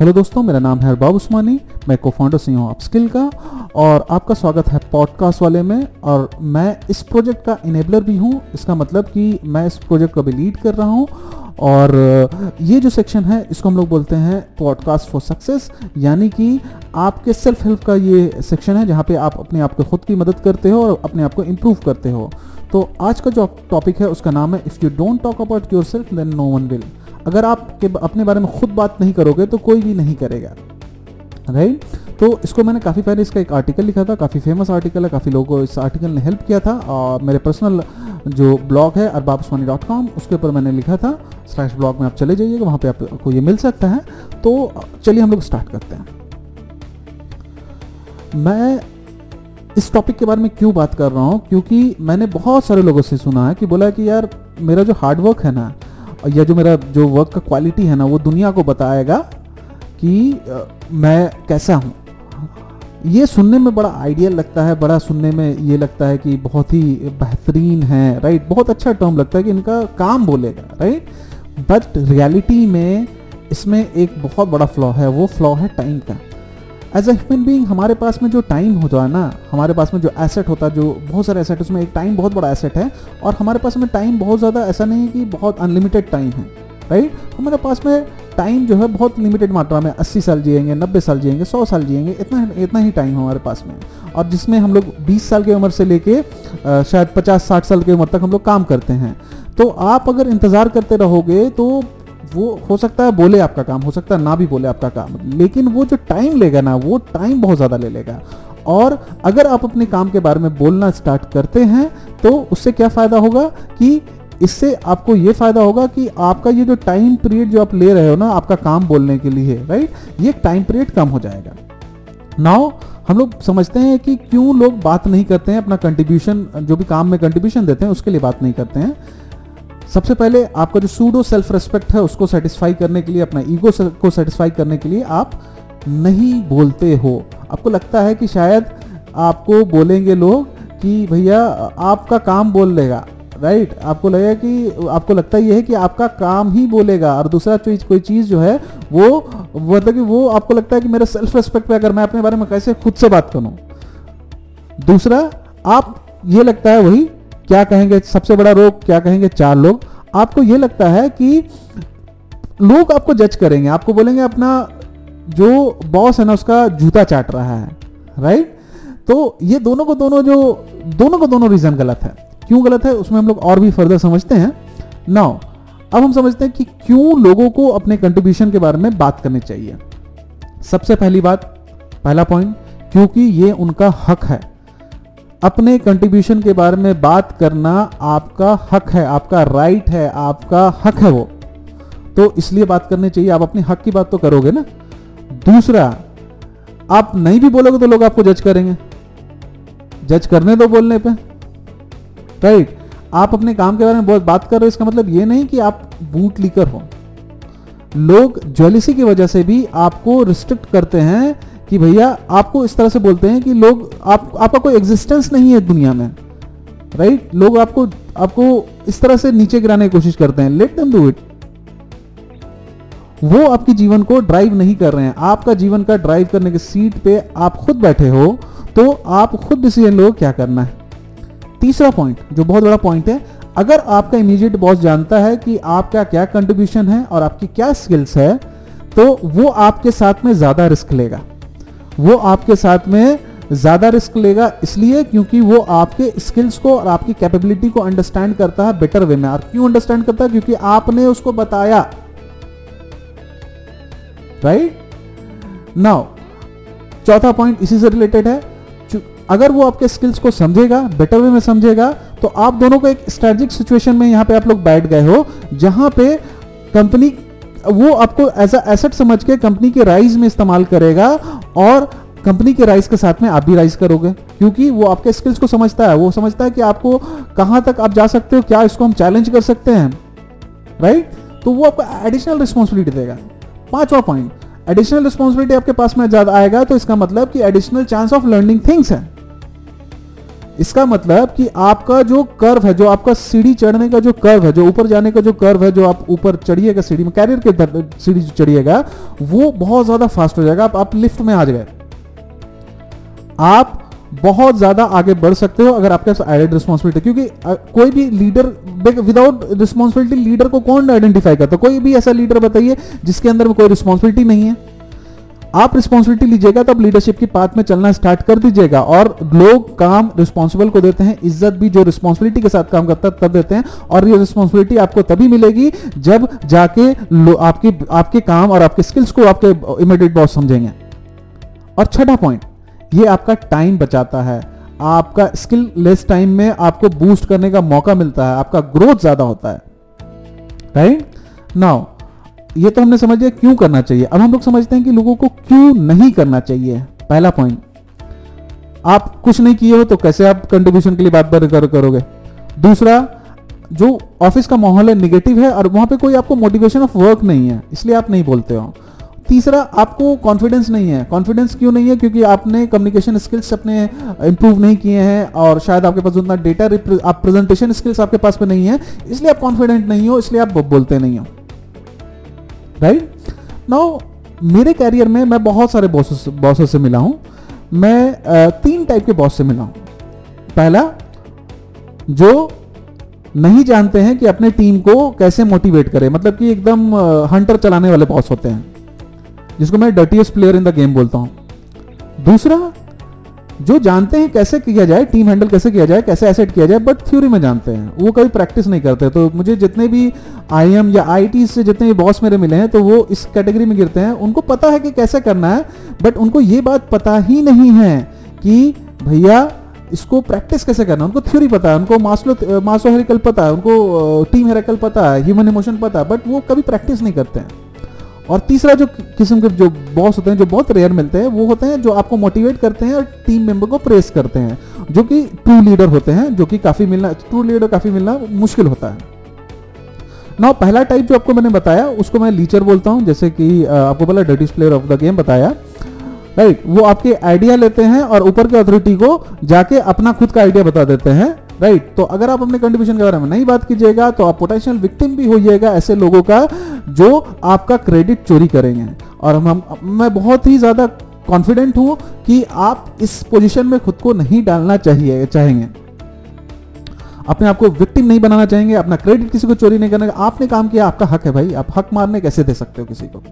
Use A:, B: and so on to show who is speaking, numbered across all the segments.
A: Hello दोस्तों, मेरा नाम है अरबाब उस्मानी, मैं को फाउंडर सी हूँ अपस्किल का, और आपका स्वागत है पॉडकास्ट वाले में, और मैं इस प्रोजेक्ट का इनेबलर भी हूँ। इसका मतलब कि मैं इस प्रोजेक्ट को भी लीड कर रहा हूँ, और ये जो सेक्शन है, इसको हम लोग बोलते हैं पॉडकास्ट फॉर सक्सेस यानी कि आपके सेल्फ हेल्प का ये सेक्शन है, जहाँ पे आप अपने आप को खुद की मदद करते हो और अपने आप को इम्प्रूव करते हो। तो आज का जो टॉपिक है, उसका नाम है if you don't talk about yourself then no one will अगर आप के अपने बारे में खुद बात नहीं करोगे तो कोई भी नहीं करेगा। राइट तो इसको मैंने काफ़ी पहले इसका एक आर्टिकल लिखा था, काफ़ी फ़ेमस आर्टिकल है, काफ़ी लोगों को इस आर्टिकल ने हेल्प किया था, और मेरे पर्सनल जो ब्लॉग है अरबाबस्वानी डॉट कॉम उसके ऊपर मैंने लिखा था स्लैश ब्लॉग में आप चले जाइएगा, वहाँ पे आपको ये मिल सकता है। तो चलिए हम लोग स्टार्ट करते हैं। मैं इस टॉपिक के बारे में क्यों बात कर रहा हूँ? क्योंकि मैंने बहुत सारे लोगों से सुना है कि बोला कि यार, मेरा जो हार्डवर्क है ना या जो मेरा जो वर्क का क्वालिटी है ना, वो दुनिया को बताएगा कि मैं कैसा हूँ। ये सुनने में बड़ा आइडियल लगता है, बड़ा सुनने में ये लगता है कि बहुत ही बेहतरीन है राइट बहुत अच्छा टर्म लगता है कि इनका काम बोलेगा राइट बट रियलिटी में इसमें एक बहुत बड़ा फ्लॉ है, वो फ्लॉ है टाइम का। एज अ ह्यूमन बींग हमारे पास में जो टाइम होता है ना, हमारे पास में जो एसेट होता है, जो बहुत सारे एसेट उसमें एक टाइम बहुत बड़ा एसेट है, और हमारे पास में टाइम बहुत ज़्यादा ऐसा नहीं है कि बहुत अनलिमिटेड टाइम है राइट हमारे पास में टाइम जो है बहुत लिमिटेड मात्रा में 80 साल जिएँगे 90 साल जिएँगे 100 साल जिएँगे, इतना इतना ही टाइम हमारे पास में। और जिसमें हम लोग 20 साल की उम्र से लेके शायद 50-60 साल की उम्र तक हम लोग काम करते हैं। तो आप अगर इंतज़ार करते रहोगे तो वो हो सकता है बोले आपका काम, हो सकता है ना भी बोले आपका काम, लेकिन वो जो टाइम लेगा ना, वो टाइम बहुत ज़्यादा ले लेगा। और अगर आप अपने काम के बारे में बोलना स्टार्ट करते हैं तो उससे क्या फ़ायदा होगा कि इससे आपको ये फ़ायदा होगा कि आपका ये जो टाइम पीरियड जो आप ले रहे हो ना, आपका काम बोलने के लिए राइट ये टाइम पीरियड कम हो जाएगा। नाउ हम लोग समझते हैं कि क्यों लोग बात नहीं करते हैं, अपना कंट्रीब्यूशन जो भी काम में कंट्रीब्यूशन देते हैं, उसके लिए बात नहीं करते हैं। सबसे पहले आपका जो सूडो सेल्फ रेस्पेक्ट है, उसको सेटिस्फाई करने के लिए, अपना ईगो को सेटिस्फाई करने के लिए आप नहीं बोलते हो। आपको लगता है कि शायद आपको बोलेंगे लोग कि भैया, आपका काम बोल लेगा राइट आपको लगेगा कि, आपको लगता ही है कि आपका काम ही बोलेगा। और दूसरा चीज़, कोई चीज़ जो है, वो मतलब कि वो आपको लगता है कि मेरे सेल्फ रेस्पेक्ट पे अगर मैं अपने बारे में कैसे खुद से बात करूँ। दूसरा, आप, ये लगता है वही क्या कहेंगे सबसे बड़ा रोग, क्या कहेंगे चार लोग। आपको ये लगता है कि लोग आपको जज करेंगे। आपको बोलेंगे अपना जो बॉस है ना, उसका जूता चाट रहा है राइट तो ये दोनों को दोनों जो, दोनों को दोनों रीजन गलत है। क्यों गलत है, उसमें हम लोग और भी फर्दर समझते हैं। नाउ अब हम समझते हैं कि क्यों लोगों को अपने कंट्रीब्यूशन के बारे में बात करनी चाहिए। सबसे पहली बात, पहला पॉइंट क्योंकि ये उनका हक है। अपने कंट्रीब्यूशन के बारे में बात करना आपका हक है, आपका राइट है, आपका हक है वो। तो इसलिए बात करनी चाहिए, आप अपने हक की बात तो करोगे ना। दूसरा, आप नहीं भी बोलोगे तो लोग आपको जज करेंगे। जज करने दो बोलने पे। राइट आप अपने काम के बारे में बहुत बात कर रहे हो, इसका मतलब ये नहीं कि आप बूट लीकर हो। लोग ज्वेलिसी की वजह से भी आपको रिस्ट्रिक्ट करते हैं कि भैया, आपको इस तरह से बोलते हैं कि लोग, आप, आपका कोई एग्जिस्टेंस नहीं है दुनिया में राइट right? लोग आपको आपको इस तरह से नीचे गिराने की कोशिश करते हैं। लेट देम डू इट वो आपके जीवन को ड्राइव नहीं कर रहे हैं। आपका जीवन का ड्राइव करने की सीट पे आप खुद बैठे हो तो आप खुद डिसीज़न लो क्या करना है? तीसरा पॉइंट जो बहुत बड़ा पॉइंट है, अगर आपका इमीडिएट बॉस जानता है कि आपका क्या कंट्रीब्यूशन है और आपकी क्या स्किल्स है तो वो आपके साथ में ज़्यादा रिस्क लेगा। वो आपके साथ में ज़्यादा रिस्क लेगा इसलिए क्योंकि वो आपके स्किल्स को और आपकी कैपेबिलिटी को अंडरस्टैंड करता है बेटर वे में। और क्यों अंडरस्टैंड करता है? क्योंकि आपने उसको बताया। राइट नाउ चौथा पॉइंट इसी से रिलेटेड है। अगर वो आपके स्किल्स को समझेगा बेटर वे में समझेगा तो आप दोनों को एक स्ट्रेटेजिक सिचुएशन में यहाँ पे आप लोग बैठ गए हो, जहाँ पे कंपनी वो आपको एज एसेट समझ के कंपनी के राइज में इस्तेमाल करेगा और कंपनी के राइज के साथ में आप भी राइज करोगे, क्योंकि वो आपके स्किल्स को समझता है। वो समझता है कि आपको कहाँ तक आप जा सकते हो, क्या इसको हम चैलेंज कर सकते हैं राइट तो वो आपको एडिशनल रिस्पॉन्सिबिलिटी देगा। पांचवा पॉइंट एडिशनल रिस्पॉन्सिबिलिटी आपके पास में ज़्यादा आएगा तो इसका मतलब कि additional chance of learning things है। इसका मतलब कि आपका जो कर्व है जो आपका सीढ़ी चढ़ने का जो कर्व है जो ऊपर जाने का जो कर्व है जो आप ऊपर चढ़िएगा सीढ़ी में कैरियर के सीढ़ी चढ़िएगा वो बहुत ज़्यादा फास्ट हो जाएगा। आप, आप लिफ्ट में आ गए आप बहुत ज़्यादा आगे बढ़ सकते हो अगर आपके पास एडेड रिस्पॉन्सिबिलिटी क्योंकि कोई भी लीडर विदाउट रिस्पॉन्सिबिलिटी लीडर को कौन आइडेंटिफाई करता कोई भी ऐसा लीडर बताइए जिसके अंदर में कोई रिस्पॉन्सिबिलिटी नहीं है। आप रिस्पॉन्सिबिलिटी लीजिएगा, तब लीडरशिप की पाथ में चलना स्टार्ट कर दीजिएगा। और लोग काम रिस्पॉन्सिबल को देते हैं, इज़्ज़त भी जो रिस्पॉन्सिबिलिटी के साथ काम करता है, तब देते हैं। और ये रिस्पॉन्सिबिलिटी आपको तभी मिलेगी जब जाके आपके आपके काम और आपके स्किल्स को आपके इमीडिएट बॉस समझेंगे। और छठा पॉइंट ये आपका टाइम बचाता है। आपका स्किल लेस टाइम में आपको बूस्ट करने का मौका मिलता है, आपका ग्रोथ ज़्यादा होता है। राइट नाउ ये तो हमने समझ लिया क्यों करना चाहिए। अब हम लोग समझते हैं कि लोगों को क्यों नहीं करना चाहिए। पहला पॉइंट आप कुछ नहीं किए हो तो कैसे आप कंट्रीब्यूशन के लिए बात कर, करोगे? दूसरा, जो ऑफ़िस का माहौल है निगेटिव है और वहाँ पे कोई आपको मोटिवेशन ऑफ़ वर्क नहीं है, इसलिए आप नहीं बोलते हो। तीसरा, आपको कॉन्फिडेंस नहीं है। कॉन्फिडेंस क्यों नहीं है? क्योंकि आपने कम्युनिकेशन स्किल्स अपने इंप्रूव नहीं किए हैं और शायद आपके पास उतना डेटा आप प्रेजेंटेशन स्किल्स आपके पास में नहीं है, इसलिए आप कॉन्फिडेंट नहीं हो, इसलिए आप बोलते नहीं हो। राइट नाउ मेरे कैरियर में मैं बहुत सारे बॉसेस बॉसेस से मिला हूँ। मैं तीन टाइप के बॉस से मिला हूँ। पहला, जो नहीं जानते हैं कि अपने टीम को कैसे मोटिवेट करें। मतलब कि एकदम हंटर चलाने वाले बॉस होते हैं, जिसको मैं dirtiest player in the game बोलता हूँ। दूसरा जो जानते हैं कैसे किया जाए टीम हैंडल कैसे किया जाए, कैसे एसेट किया जाए बट थ्योरी में जानते हैं। वो कभी प्रैक्टिस नहीं करते। तो मुझे जितने भी आईएम या आईटी से जितने भी बॉस मेरे मिले हैं तो वो इस कैटेगरी में गिरते हैं। उनको पता है कि कैसे करना है बट उनको ये बात पता ही नहीं है कि भैया, इसको प्रैक्टिस कैसे करना उनको थ्योरी पता है, उनको मासलो मासो हेरिकल पता है, उनको टीम हेरिकल पता है ह्यूमन इमोशन पता है बट वो कभी प्रैक्टिस नहीं करते हैं। और तीसरा जो किस्म के जो बॉस होते हैं, जो बहुत रेयर मिलते हैं, वो होते हैं जो आपको मोटिवेट करते हैं और टीम मेंबर को प्रेस करते हैं, जो कि ट्रू लीडर होते हैं, जो कि काफ़ी मिलना ट्रू लीडर काफ़ी मिलना मुश्किल होता है ना पहला टाइप जो आपको मैंने बताया, उसको मैं लीचर बोलता हूँ, जैसे कि आपको बोला डटिस प्लेयर ऑफ़ द गेम बताया राइट वो आपके आइडिया लेते हैं और ऊपर के अथॉरिटी को जाके अपना खुद का आइडिया बता देते हैं राइट? तो अगर आप अपने कंट्रीब्यूशन के बारे में नहीं बात कीजिएगा तो आप पोटेंशियल विक्टिम भी होइएगा ऐसे लोगों का जो आपका क्रेडिट चोरी करेंगे। और हम, हम मैं बहुत ही ज़्यादा कॉन्फिडेंट हूँ कि आप इस पोजीशन में खुद को नहीं डालना चाहिए चाहेंगे। अपने आप को विक्टिम नहीं बनाना चाहेंगे अपना क्रेडिट किसी को चोरी नहीं करना आपने काम किया आपका हक है भाई। आप हक मारने कैसे दे सकते हो किसी को?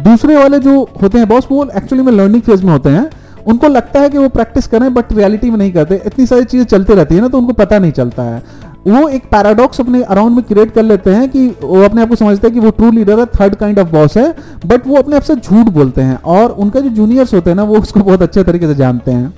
A: दूसरे वाले जो होते हैं बॉस वो एक्चुअली में लर्निंग फ़ेज़ में होते हैं। उनको लगता है कि वो प्रैक्टिस करें बट रियलिटी में नहीं करते। इतनी सारी चीज़ें चलती रहती है ना तो उनको पता नहीं चलता है। वो एक पैराडॉक्स अपने अराउंड में क्रिएट कर लेते हैं कि वो अपने आप को समझते हैं कि वो ट्रू लीडर है थर्ड काइंड ऑफ़ बॉस है बट वो अपने आप से झूठ बोलते हैं और उनका जो जूनियर्स होते हैं ना वो उसको बहुत अच्छे तरीके से जानते हैं।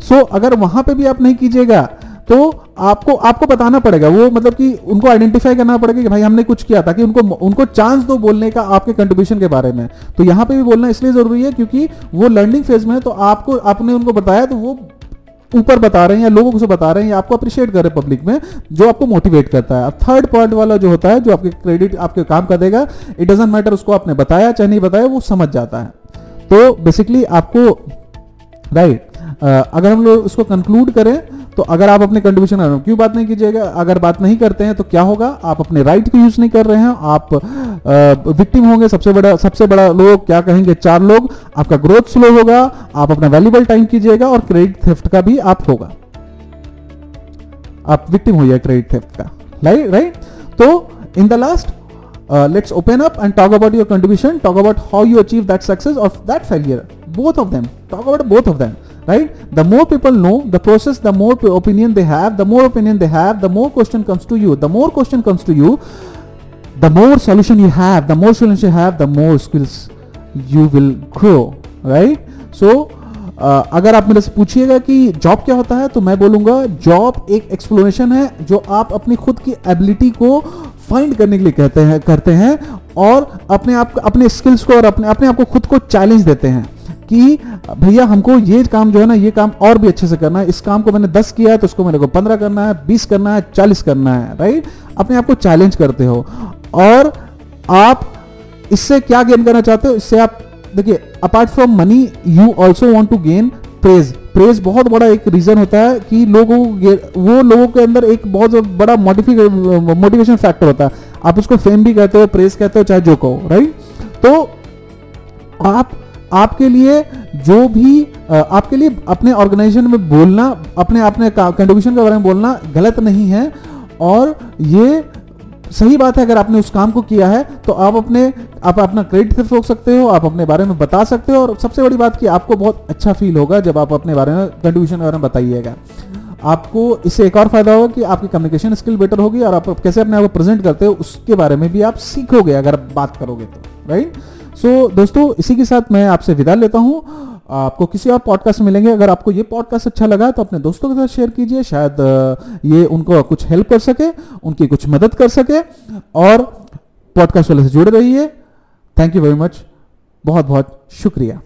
A: सो so, अगर वहाँ पे भी आप नहीं कीजिएगा तो आपको आपको बताना पड़ेगा वो मतलब कि उनको आइडेंटिफाई करना पड़ेगा कि भाई हमने कुछ किया ताकि उनको उनको चांस दो बोलने का आपके कंट्रीब्यूशन के बारे में। तो यहाँ पे भी बोलना इसलिए ज़रूरी है क्योंकि वो लर्निंग फ़ेज़ में है तो आपको आपने उनको बताया तो वो ऊपर बता रहे हैं या लोगों को बता रहे हैं या आपको अप्रिशिएट कर रहे हैं पब्लिक में जो आपको मोटिवेट करता है। थर्ड पॉइंट वाला जो होता है जो आपके क्रेडिट आपके काम कर देगा इट डजेंट मैटर उसको आपने बताया चाहे नहीं बताया वो समझ जाता है। तो बेसिकली आपको राइट right, अगर हम लोग उसको कंक्लूड करें तो अगर आप अपने कंट्रीब्यूशन क्यों बात नहीं कीजिएगा? अगर बात नहीं करते हैं तो क्या होगा? आप अपने राइट को यूज़ नहीं कर रहे हैं, आप विक्टिम होंगे सबसे बड़ा सबसे बड़ा लोग, क्या कहेंगे? चार लोग। आपका ग्रोथ स्लो होगा, आप अपना वैल्यूबल टाइम कीजिएगा और क्रेडिट थेफ्ट का भी आप होगा। आप विक्टिम हो क्रेडिट थेफ्ट का। राइट तो in the last let's open up and talk about your contribution talk about how you achieve that success of that failure both of them talk about both of them right the more people know the process the more opinion they have the more opinion they have the more question comes to you the more question comes to you the more solution you have the more solution you have the more skills you will grow right so uh, अगर आप मेरे से पूछिएगा कि job क्या होता है तो मैं बोलूँगा जॉब एक एक्सप्लोरेशन है जो आप अपनी खुद की एबिलिटी को फाइंड करने के लिए कहते हैं करते हैं और अपने आप अपने स्किल्स को और अपने अपने आप को खुद को चैलेंज देते हैं कि भैया हमको ये काम जो है ना, ये काम और भी अच्छे से करना है। इस काम को मैंने दस किया है तो उसको मेरे को पंद्रह करना है, बीस करना है, चालीस करना है राइट अपने आप को चैलेंज करते हो। और आप इससे क्या गेन करना चाहते हो? इससे आप, देखिए apart from money you also want to gain praise praise बहुत बड़ा एक रीजन होता है कि लोगों वो लोगों के अंदर एक बहुत बड़ा मोटिवेशन फैक्टर होता है। आप उसको फेम भी कहते हो प्रेज कहते हो, चाहे जो कहो राइट तो आप आपके लिए जो भी आपके लिए अपने ऑर्गेनाइजेशन में बोलना, अपने अपने कंट्रीब्यूशन के बारे में बोलना गलत नहीं है। और ये सही बात है, अगर आपने उस काम को किया है तो आप अपने, आप अपना क्रेडिट सिर्फ़ रोक सकते हो, आप अपने बारे में बता सकते हो, और सबसे बड़ी बात कि आपको बहुत अच्छा फील होगा जब आप अपने बारे में कंट्रीब्यूशन के बारे में बताइएगा। आपको इससे एक और फ़ायदा होगा कि आपकी कम्युनिकेशन स्किल बेटर होगी, और आप कैसे अपने आप को प्रेजेंट करते हो, उसके बारे में भी आप सीखोगे, अगर बात करोगे तो राइट सो so, दोस्तों इसी के साथ मैं आपसे विदा लेता हूँ। आपको किसी और पॉडकास्ट मिलेंगे। अगर आपको ये पॉडकास्ट अच्छा लगा तो अपने दोस्तों के साथ शेयर कीजिए। शायद ये उनको कुछ हेल्प कर सके उनकी कुछ मदद कर सके। और पॉडकास्ट वाले से जुड़े रहिए। थैंक यू वेरी मच बहुत बहुत शुक्रिया।